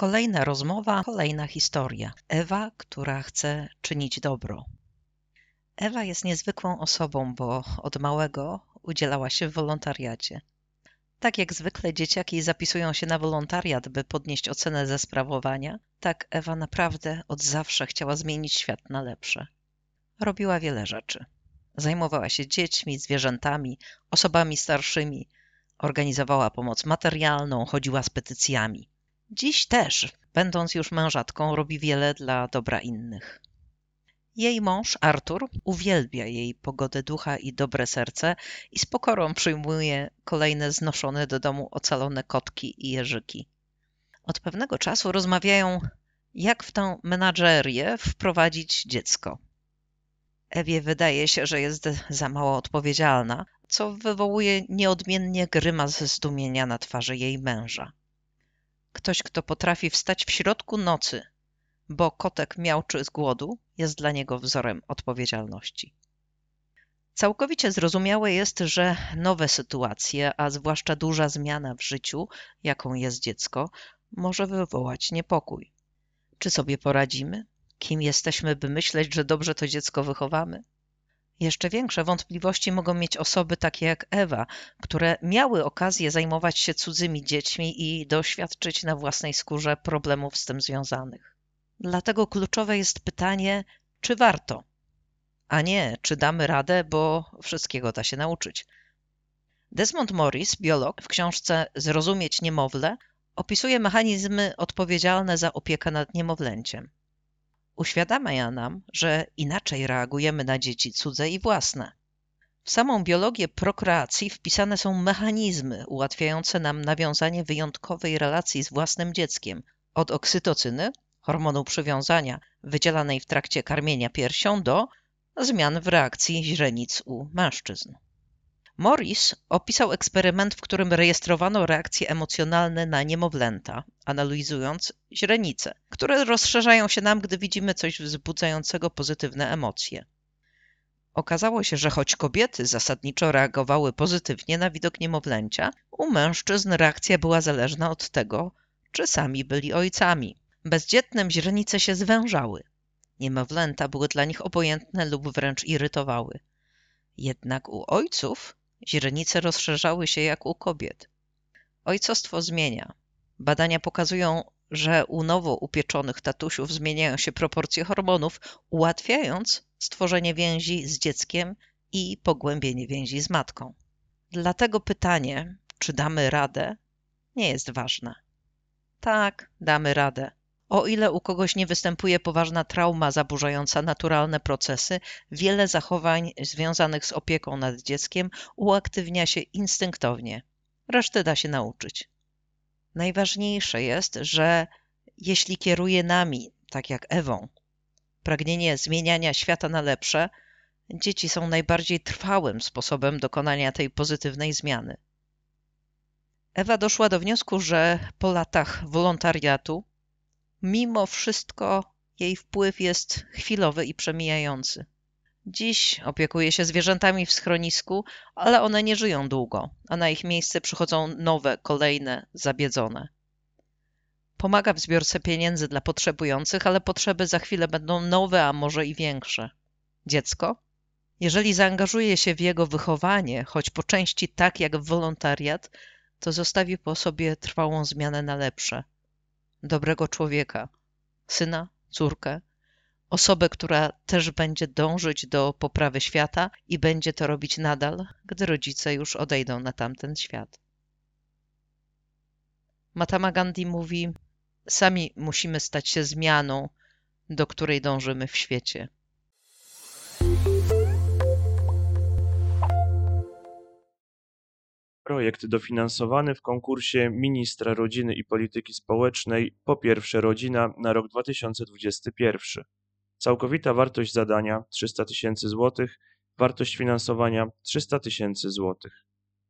Kolejna rozmowa, kolejna historia. Ewa, która chce czynić dobro. Ewa jest niezwykłą osobą, bo od małego udzielała się w wolontariacie. Tak jak zwykle dzieciaki zapisują się na wolontariat, by podnieść ocenę ze sprawowania, tak Ewa naprawdę od zawsze chciała zmienić świat na lepsze. Robiła wiele rzeczy. Zajmowała się dziećmi, zwierzętami, osobami starszymi, organizowała pomoc materialną, chodziła z petycjami. Dziś też, będąc już mężatką, robi wiele dla dobra innych. Jej mąż, Artur, uwielbia jej pogodę ducha i dobre serce i z pokorą przyjmuje kolejne znoszone do domu ocalone kotki i jeżyki. Od pewnego czasu rozmawiają, jak w tę menadżerię wprowadzić dziecko. Ewie wydaje się, że jest za mało odpowiedzialna, co wywołuje nieodmiennie grymas zdumienia na twarzy jej męża. Ktoś, kto potrafi wstać w środku nocy, bo kotek miałczy z głodu, jest dla niego wzorem odpowiedzialności. Całkowicie zrozumiałe jest, że nowe sytuacje, a zwłaszcza duża zmiana w życiu, jaką jest dziecko, może wywołać niepokój. Czy sobie poradzimy? Kim jesteśmy, by myśleć, że dobrze to dziecko wychowamy? Jeszcze większe wątpliwości mogą mieć osoby takie jak Ewa, które miały okazję zajmować się cudzymi dziećmi i doświadczyć na własnej skórze problemów z tym związanych. Dlatego kluczowe jest pytanie, czy warto, a nie czy damy radę, bo wszystkiego da się nauczyć. Desmond Morris, biolog, w książce Zrozumieć niemowlę opisuje mechanizmy odpowiedzialne za opiekę nad niemowlęciem. Uświadamia nam, że inaczej reagujemy na dzieci cudze i własne. W samą biologię prokreacji wpisane są mechanizmy ułatwiające nam nawiązanie wyjątkowej relacji z własnym dzieckiem, od oksytocyny hormonu przywiązania wydzielanej w trakcie karmienia piersią do zmian w reakcji źrenic u mężczyzn. Morris opisał eksperyment, w którym rejestrowano reakcje emocjonalne na niemowlęta, analizując źrenice, które rozszerzają się nam, gdy widzimy coś wzbudzającego pozytywne emocje. Okazało się, że choć kobiety zasadniczo reagowały pozytywnie na widok niemowlęcia, u mężczyzn reakcja była zależna od tego, czy sami byli ojcami. Bezdzietnym źrenice się zwężały. Niemowlęta były dla nich obojętne lub wręcz irytowały. Jednak u ojców źrenice rozszerzały się jak u kobiet. Ojcostwo zmienia. Badania pokazują, że u nowo upieczonych tatusiów zmieniają się proporcje hormonów, ułatwiając stworzenie więzi z dzieckiem i pogłębienie więzi z matką. Dlatego pytanie, czy damy radę, nie jest ważne. Tak, damy radę. O ile u kogoś nie występuje poważna trauma zaburzająca naturalne procesy, wiele zachowań związanych z opieką nad dzieckiem uaktywnia się instynktownie. Resztę da się nauczyć. Najważniejsze jest, że jeśli kieruje nami, tak jak Ewą, pragnienie zmieniania świata na lepsze, dzieci są najbardziej trwałym sposobem dokonania tej pozytywnej zmiany. Ewa doszła do wniosku, że po latach wolontariatu Mimo wszystko jej wpływ jest chwilowy i przemijający. Dziś opiekuje się zwierzętami w schronisku, ale one nie żyją długo, a na ich miejsce przychodzą nowe, kolejne, zabiedzone. Pomaga w zbiorce pieniędzy dla potrzebujących, ale potrzeby za chwilę będą nowe, a może i większe. Dziecko? Jeżeli zaangażuje się w jego wychowanie, choć po części tak jak w wolontariat, to zostawi po sobie trwałą zmianę na lepsze – dobrego człowieka, syna, córkę, osobę, która też będzie dążyć do poprawy świata i będzie to robić nadal, gdy rodzice już odejdą na tamten świat. Matama Gandhi mówi: Sami musimy stać się zmianą, do której dążymy w świecie. Projekt dofinansowany w konkursie Ministra Rodziny i Polityki Społecznej Po pierwsze Rodzina na rok 2021. Całkowita wartość zadania 300 tysięcy złotych, wartość finansowania 300 tysięcy złotych.